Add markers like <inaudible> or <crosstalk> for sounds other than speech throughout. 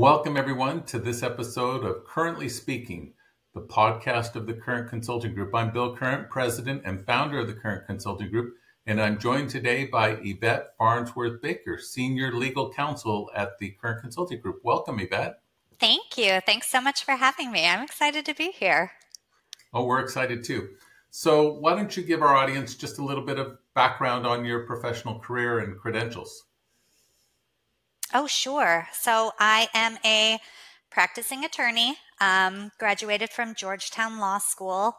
Welcome, everyone, to this episode of Currently Speaking, the podcast of the Current Consulting Group. I'm Bill Current, president and founder of the Current Consulting Group, and I'm joined today by Yvette Farnsworth Baker, senior legal counsel at the Current Consulting Group. Welcome, Yvette. Thank you. Thanks so much for having me. I'm excited to be here. Oh, we're excited too. So, why don't you give our audience just a little bit of background on your professional career and credentials? Oh, sure. So I am a practicing attorney, um, graduated from Georgetown Law School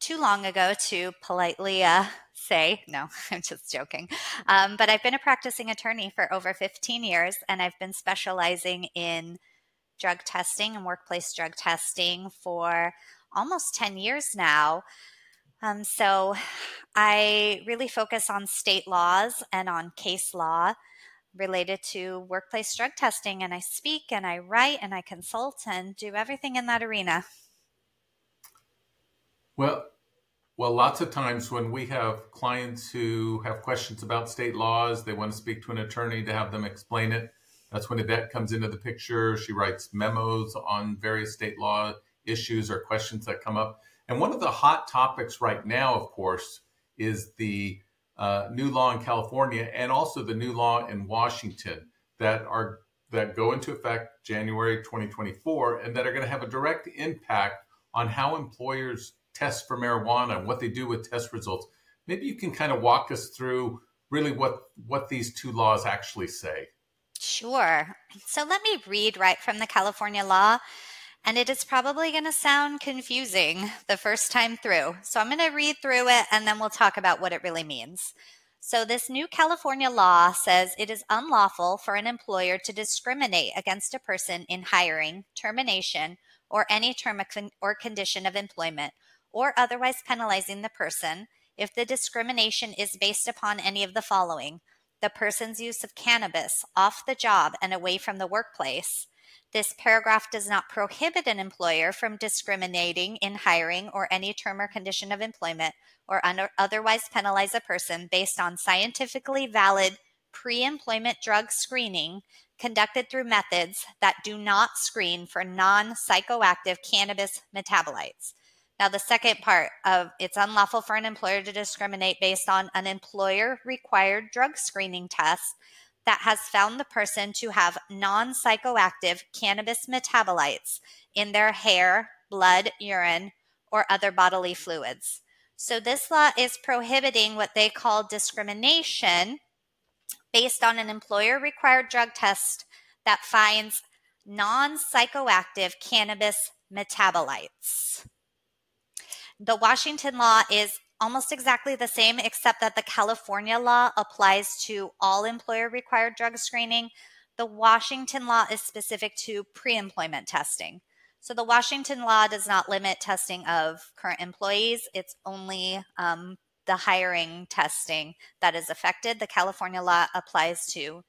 too long ago to politely uh, say, no, <laughs> I'm just joking. Um, but I've been a practicing attorney for over 15 years, and I've been specializing in drug testing and workplace drug testing for almost 10 years now. Um, so I really focus on state laws and on case law related to workplace drug testing and I speak and I write and I consult and do everything in that arena. Well, well, lots of times when we have clients who have questions about state laws, they want to speak to an attorney to have them explain it. That's when Yvette comes into the picture. She writes memos on various state law issues or questions that come up. And one of the hot topics right now, of course, is the uh, new law in California and also the new law in Washington that are that go into effect January 2024 and that are going to have a direct impact on how employers test for marijuana and what they do with test results. Maybe you can kind of walk us through really what what these two laws actually say. Sure. So let me read right from the California law and it is probably going to sound confusing the first time through. So I'm going to read through it and then we'll talk about what it really means. So, this new California law says it is unlawful for an employer to discriminate against a person in hiring, termination, or any term or condition of employment, or otherwise penalizing the person if the discrimination is based upon any of the following the person's use of cannabis off the job and away from the workplace this paragraph does not prohibit an employer from discriminating in hiring or any term or condition of employment or otherwise penalize a person based on scientifically valid pre employment drug screening conducted through methods that do not screen for non psychoactive cannabis metabolites. Now, the second part of it's unlawful for an employer to discriminate based on an employer required drug screening test that has found the person to have non psychoactive cannabis metabolites in their hair, blood, urine, or other bodily fluids. So, this law is prohibiting what they call discrimination based on an employer required drug test that finds non psychoactive cannabis metabolites. The Washington law is almost exactly the same, except that the California law applies to all employer required drug screening. The Washington law is specific to pre employment testing. So the Washington law does not limit testing of current employees, it's only um, the hiring testing that is affected. The California law applies to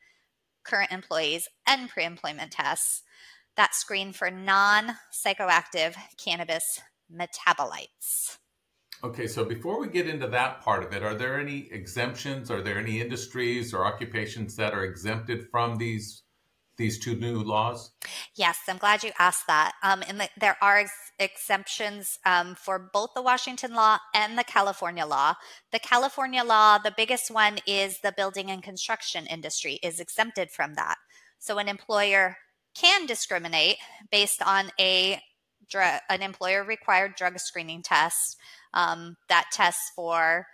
current employees and pre employment tests that screen for non psychoactive cannabis metabolites. Okay, so before we get into that part of it, are there any exemptions? Are there any industries or occupations that are exempted from these these two new laws? Yes, I'm glad you asked that. Um, and the, there are ex- exemptions um, for both the Washington law and the California law. The California law, the biggest one is the building and construction industry is exempted from that. So an employer can discriminate based on a an employer required drug screening test um, that tests for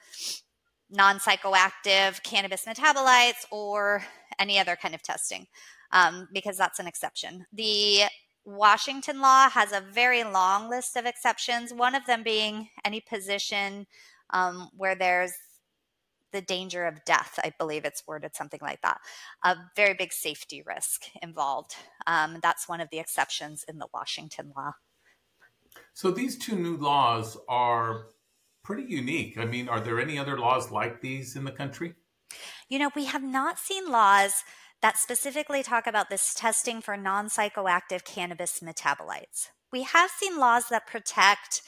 non psychoactive cannabis metabolites or any other kind of testing, um, because that's an exception. The Washington law has a very long list of exceptions, one of them being any position um, where there's the danger of death. I believe it's worded something like that. A very big safety risk involved. Um, that's one of the exceptions in the Washington law. So these two new laws are pretty unique. I mean, are there any other laws like these in the country? You know, we have not seen laws that specifically talk about this testing for non psychoactive cannabis metabolites. We have seen laws that protect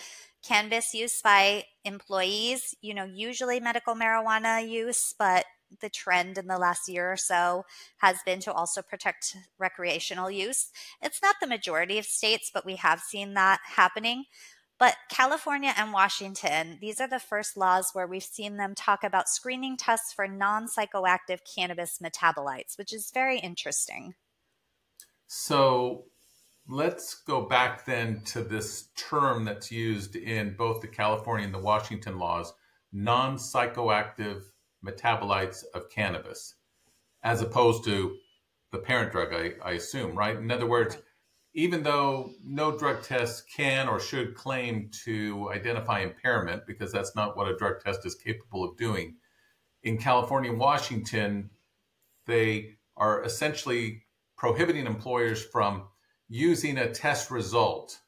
cannabis use by employees, you know, usually medical marijuana use, but the trend in the last year or so has been to also protect recreational use. It's not the majority of states, but we have seen that happening. But California and Washington, these are the first laws where we've seen them talk about screening tests for non psychoactive cannabis metabolites, which is very interesting. So let's go back then to this term that's used in both the California and the Washington laws non psychoactive metabolites of cannabis, as opposed to the parent drug, I, I assume, right? In other words, even though no drug test can or should claim to identify impairment, because that's not what a drug test is capable of doing, in California and Washington, they are essentially prohibiting employers from using a test result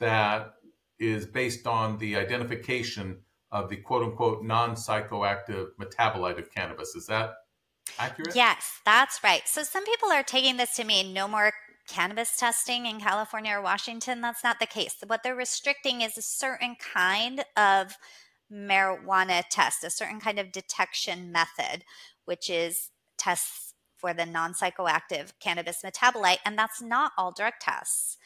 that is based on the identification of the quote unquote non psychoactive metabolite of cannabis. Is that accurate? Yes, that's right. So some people are taking this to mean no more cannabis testing in California or Washington. That's not the case. What they're restricting is a certain kind of marijuana test, a certain kind of detection method, which is tests for the non psychoactive cannabis metabolite. And that's not all drug tests.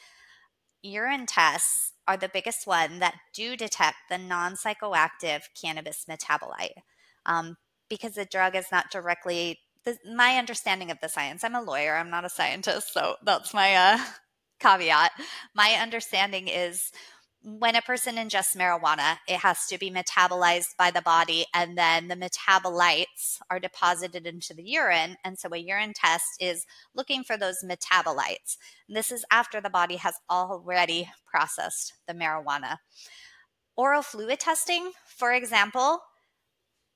Urine tests are the biggest one that do detect the non psychoactive cannabis metabolite um, because the drug is not directly the, my understanding of the science i'm a lawyer i'm not a scientist so that's my uh, <laughs> caveat. My understanding is when a person ingests marijuana, it has to be metabolized by the body, and then the metabolites are deposited into the urine. And so, a urine test is looking for those metabolites. And this is after the body has already processed the marijuana. Oral fluid testing, for example,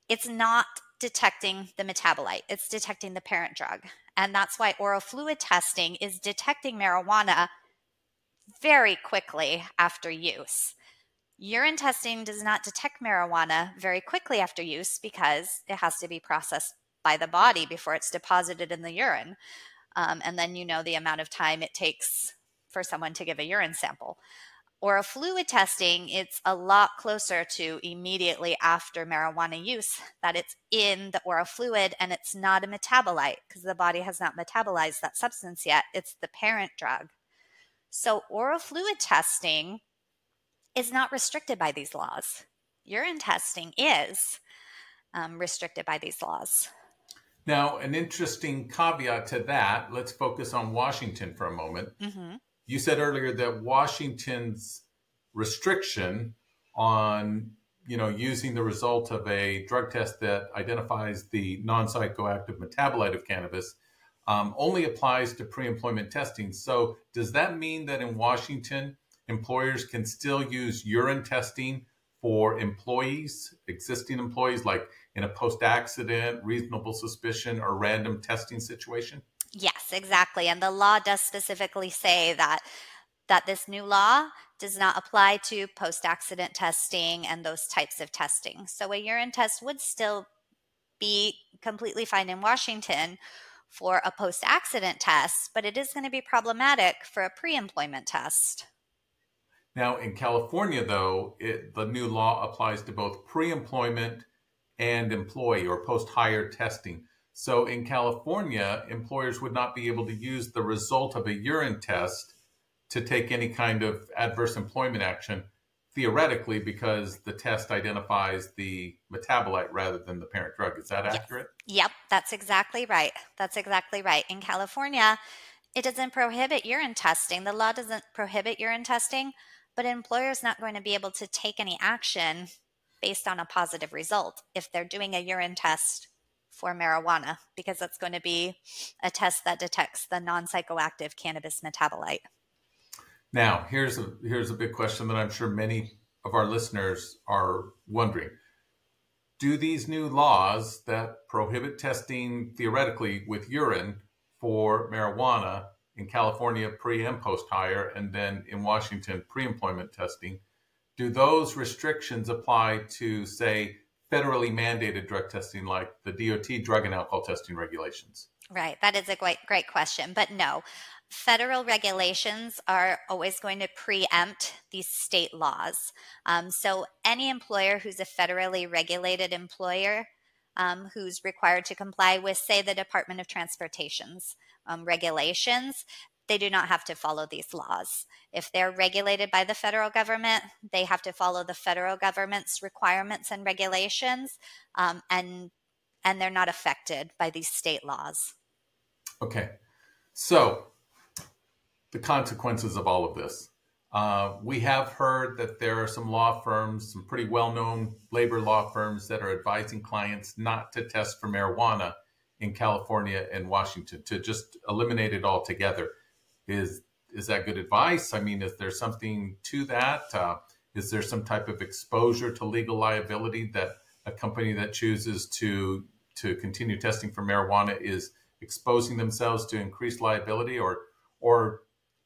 it's not detecting the metabolite, it's detecting the parent drug. And that's why oral fluid testing is detecting marijuana very quickly after use. Urine testing does not detect marijuana very quickly after use because it has to be processed by the body before it's deposited in the urine. Um, and then you know the amount of time it takes for someone to give a urine sample. Oral fluid testing, it's a lot closer to immediately after marijuana use that it's in the oral fluid and it's not a metabolite because the body has not metabolized that substance yet. It's the parent drug. So, oral fluid testing is not restricted by these laws. Urine testing is um, restricted by these laws. Now, an interesting caveat to that, let's focus on Washington for a moment. Mm-hmm. You said earlier that Washington's restriction on you know using the result of a drug test that identifies the non-psychoactive metabolite of cannabis um, only applies to pre-employment testing. So does that mean that in Washington, employers can still use urine testing for employees, existing employees, like in a post-accident, reasonable suspicion, or random testing situation? Yes, exactly. And the law does specifically say that that this new law does not apply to post-accident testing and those types of testing. So a urine test would still be completely fine in Washington for a post accident test, but it is going to be problematic for a pre employment test. Now, in California, though, it, the new law applies to both pre employment and employee or post hire testing. So in California, employers would not be able to use the result of a urine test to take any kind of adverse employment action theoretically because the test identifies the metabolite rather than the parent drug. Is that accurate? Yep, that's exactly right. That's exactly right. In California, it doesn't prohibit urine testing. The law doesn't prohibit urine testing, but an employer is not going to be able to take any action based on a positive result if they're doing a urine test for marijuana because that's going to be a test that detects the non-psychoactive cannabis metabolite. Now, here's a here's a big question that I'm sure many of our listeners are wondering. Do these new laws that prohibit testing theoretically with urine for marijuana in California pre and post hire and then in Washington pre-employment testing, do those restrictions apply to say federally mandated drug testing like the DOT drug and alcohol testing regulations? Right. That is a great great question. But no federal regulations are always going to preempt these state laws. Um, so, any employer who's a federally regulated employer um, who's required to comply with, say, the Department of Transportation's um, regulations, they do not have to follow these laws. If they're regulated by the federal government, they have to follow the federal government's requirements and regulations, um, and and they're not affected by these state laws. Okay, so the consequences of all of this. Uh, we have heard that there are some law firms, some pretty well known labor law firms, that are advising clients not to test for marijuana in California and Washington, to just eliminate it altogether. Is, is that good advice? I mean, is there something to that? Uh, is there some type of exposure to legal liability that a company that chooses to to continue testing for marijuana is exposing themselves to increased liability, or or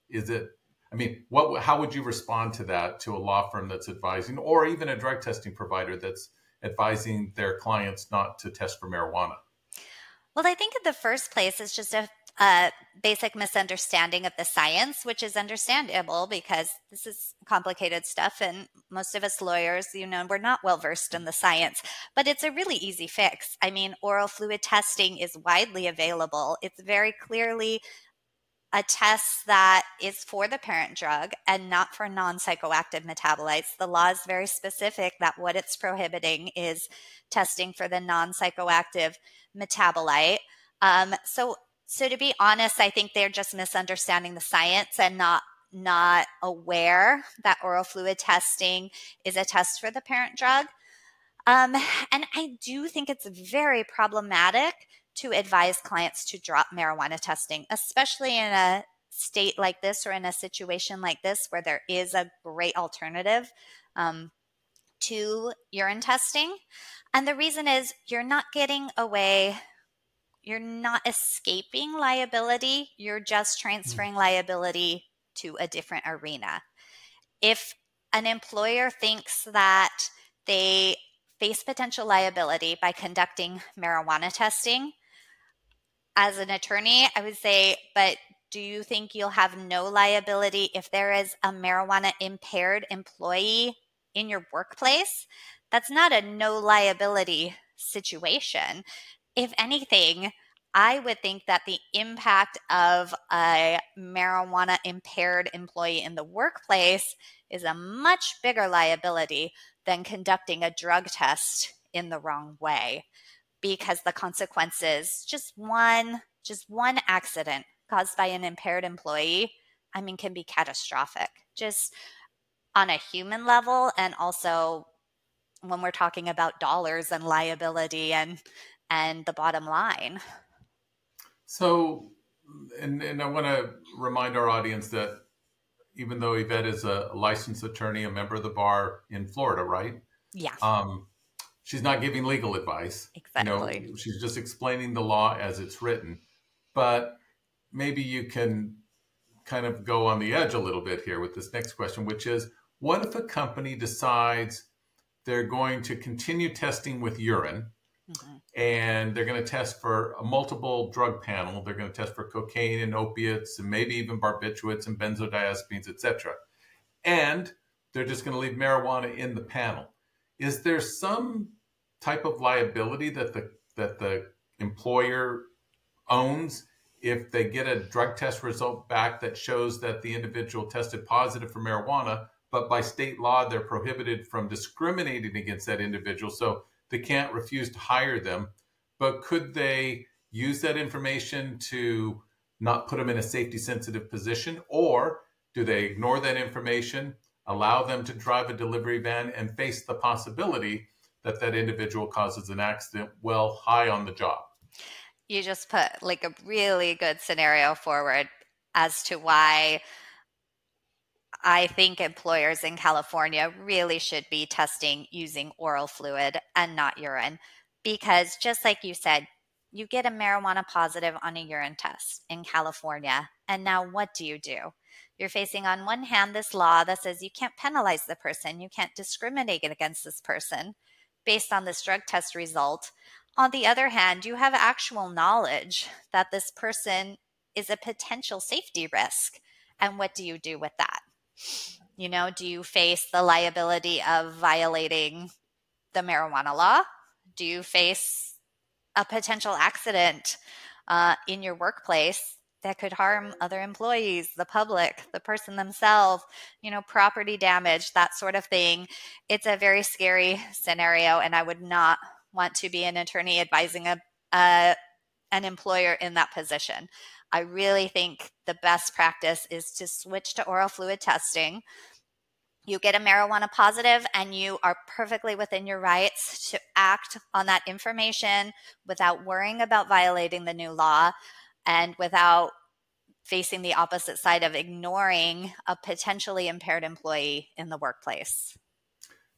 is it I mean, what how would you respond to that to a law firm that's advising, or even a drug testing provider that's advising their clients not to test for marijuana? Well, I think in the first place, it's just a, a basic misunderstanding of the science, which is understandable because this is complicated stuff, and most of us lawyers, you know, we're not well versed in the science. But it's a really easy fix. I mean, oral fluid testing is widely available. It's very clearly a test that is for the parent drug and not for non psychoactive metabolites. The law is very specific that what it's prohibiting is testing for the non psychoactive metabolite. Um, so, so to be honest, I think they're just misunderstanding the science and not not aware that oral fluid testing is a test for the parent drug. Um, and I do think it's very problematic to advise clients to drop marijuana testing, especially in a state like this or in a situation like this where there is a great alternative um, to urine testing. And the reason is you're not getting away, you're not escaping liability, you're just transferring mm-hmm. liability to a different arena. If an employer thinks that they face potential liability by conducting marijuana testing, as an attorney, I would say, but do you think you'll have no liability if there is a marijuana impaired employee in your workplace? That's not a no liability situation. If anything, I would think that the impact of a marijuana impaired employee in the workplace is a much bigger liability than conducting a drug test in the wrong way because the consequences just one just one accident caused by an impaired employee i mean can be catastrophic just on a human level and also when we're talking about dollars and liability and and the bottom line. So and, and i want to remind our audience that even though yvette is a licensed attorney a member of the bar in florida right? Yeah. Um, she's not giving legal advice. Exactly. You know, she's just explaining the law as it's written. But maybe you can kind of go on the edge a little bit here with this next question, which is what if a company decides they're going to continue testing with urine mm-hmm. and they're going to test for a multiple drug panel? They're going to test for cocaine and opiates and maybe even barbiturates and benzodiazepines, etc. And they're just going to leave marijuana in the panel. Is there some type of liability that the that the employer owns if they get a drug test result back that shows that the individual tested positive for marijuana, but by state law they're prohibited from discriminating against that individual, so they can't refuse to hire them. But could they use that information to not put them in a safety sensitive position, or do they ignore that information, allow them to drive a delivery van, and face the possibility that that individual causes an accident well high on the job. You just put like a really good scenario forward as to why I think employers in California really should be testing using oral fluid and not urine. Because just like you said, you get a marijuana positive on a urine test in California. And now what do you do? You're facing, on one hand, this law that says you can't penalize the person, you can't discriminate against this person based on this drug test result. On the other hand, you have actual knowledge that this person is a potential safety risk. And what do you do with that? You know, do you face the liability of violating the marijuana law? Do you face a potential accident uh, in your workplace that could harm other employees, the public, the person themselves, you know, property damage, that sort of thing. It's a very scary scenario, and I would not want to be an attorney advising a, a an employer in that position. I really think the best practice is to switch to oral fluid testing. You get a marijuana positive, and you are perfectly within your rights to act on that information without worrying about violating the new law and without facing the opposite side of ignoring a potentially impaired employee in the workplace.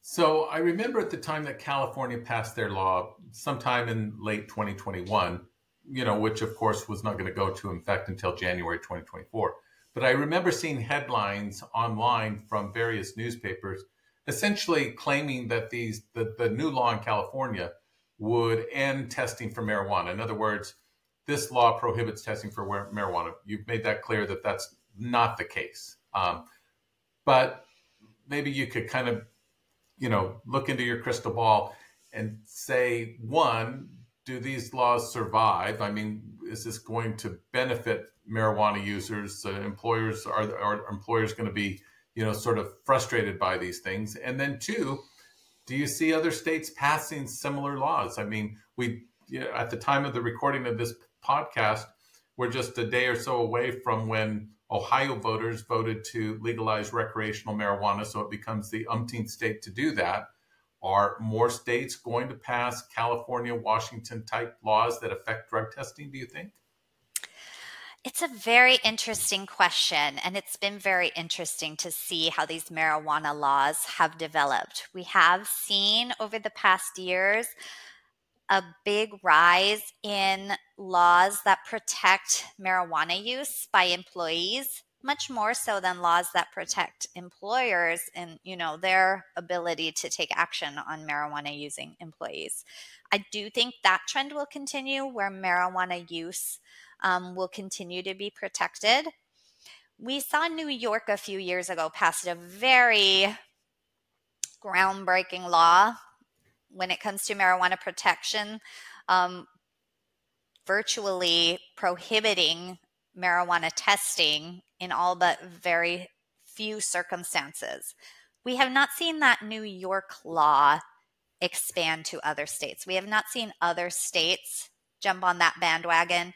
So I remember at the time that California passed their law, sometime in late 2021, you know, which of course was not going to go to effect until January 2024. But I remember seeing headlines online from various newspapers essentially claiming that these the, the new law in California would end testing for marijuana. In other words, this law prohibits testing for marijuana. You've made that clear that that's not the case. Um, but maybe you could kind of, you know, look into your crystal ball and say, one, do these laws survive? I mean, is this going to benefit marijuana users? Uh, employers are, are employers going to be, you know, sort of frustrated by these things? And then two, do you see other states passing similar laws? I mean, we you know, at the time of the recording of this podcast, we're just a day or so away from when Ohio voters voted to legalize recreational marijuana, so it becomes the umpteenth state to do that. Are more states going to pass California, Washington type laws that affect drug testing, do you think? It's a very interesting question, and it's been very interesting to see how these marijuana laws have developed. We have seen over the past years a big rise in laws that protect marijuana use by employees much more so than laws that protect employers and you know their ability to take action on marijuana using employees. I do think that trend will continue where marijuana use um, will continue to be protected. We saw new york a few years ago passed a very groundbreaking law when it comes to marijuana protection, um, virtually prohibiting marijuana testing in all but very few circumstances. We have not seen that New York law expand to other states. We have not seen other states jump on that bandwagon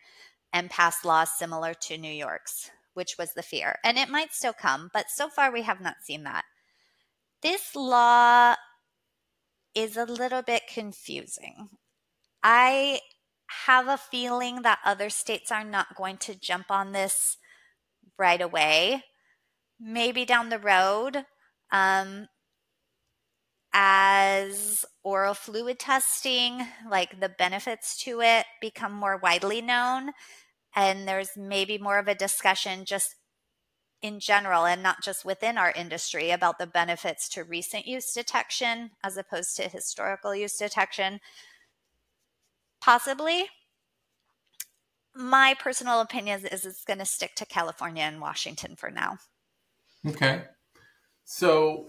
and pass laws similar to New York's, which was the fear. And it might still come, but so far we have not seen that. This law is a little bit confusing. I have a feeling that other states are not going to jump on this right away. Maybe down the road, um, as oral fluid testing, like the benefits to it, become more widely known, and there's maybe more of a discussion just in general and not just within our industry about the benefits to recent use detection as opposed to historical use detection? Possibly. My personal opinion is it's going to stick to California and Washington for now. Okay. So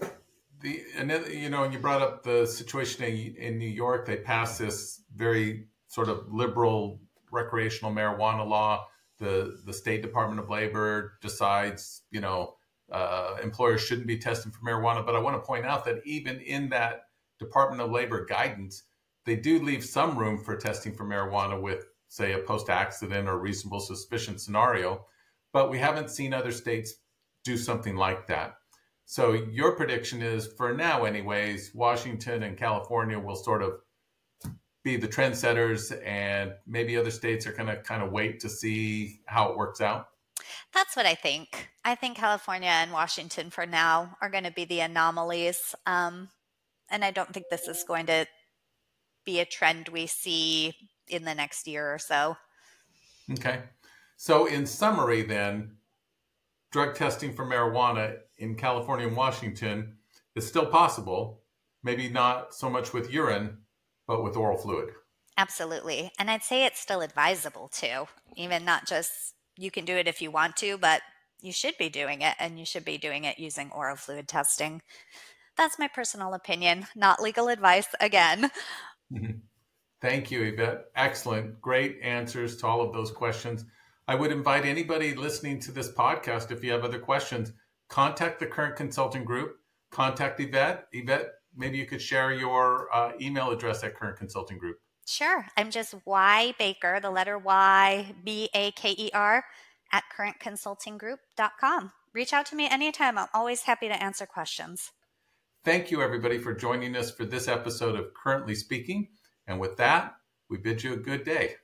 the another you know, and you brought up the situation in, in New York. They passed this very sort of liberal recreational marijuana law the the State Department of Labor decides, you know, uh, employers shouldn't be testing for marijuana. But I want to point out that even in that Department of Labor guidance, they do leave some room for testing for marijuana with, say, a post accident or reasonable suspicion scenario. But we haven't seen other states do something like that. So your prediction is, for now, anyways, Washington and California will sort of be the trendsetters and maybe other states are going to kind of wait to see how it works out? That's what I think. I think California and Washington for now are going to be the anomalies. Um, and I don't think this is going to be a trend we see in the next year or so. Okay. So, in summary, then, drug testing for marijuana in California and Washington is still possible, maybe not so much with urine, but with oral fluid. Absolutely. And I'd say it's still advisable too, even not just you can do it if you want to, but you should be doing it and you should be doing it using oral fluid testing. That's my personal opinion, not legal advice again. Mm-hmm. Thank you, Yvette. Excellent. Great answers to all of those questions. I would invite anybody listening to this podcast, if you have other questions, contact the current consulting group, contact Yvette. Yvette, maybe you could share your uh, email address at current consulting group. Sure. I'm just Y Baker, the letter Y, B A K E R, at currentconsultinggroup.com. Reach out to me anytime. I'm always happy to answer questions. Thank you, everybody, for joining us for this episode of Currently Speaking. And with that, we bid you a good day.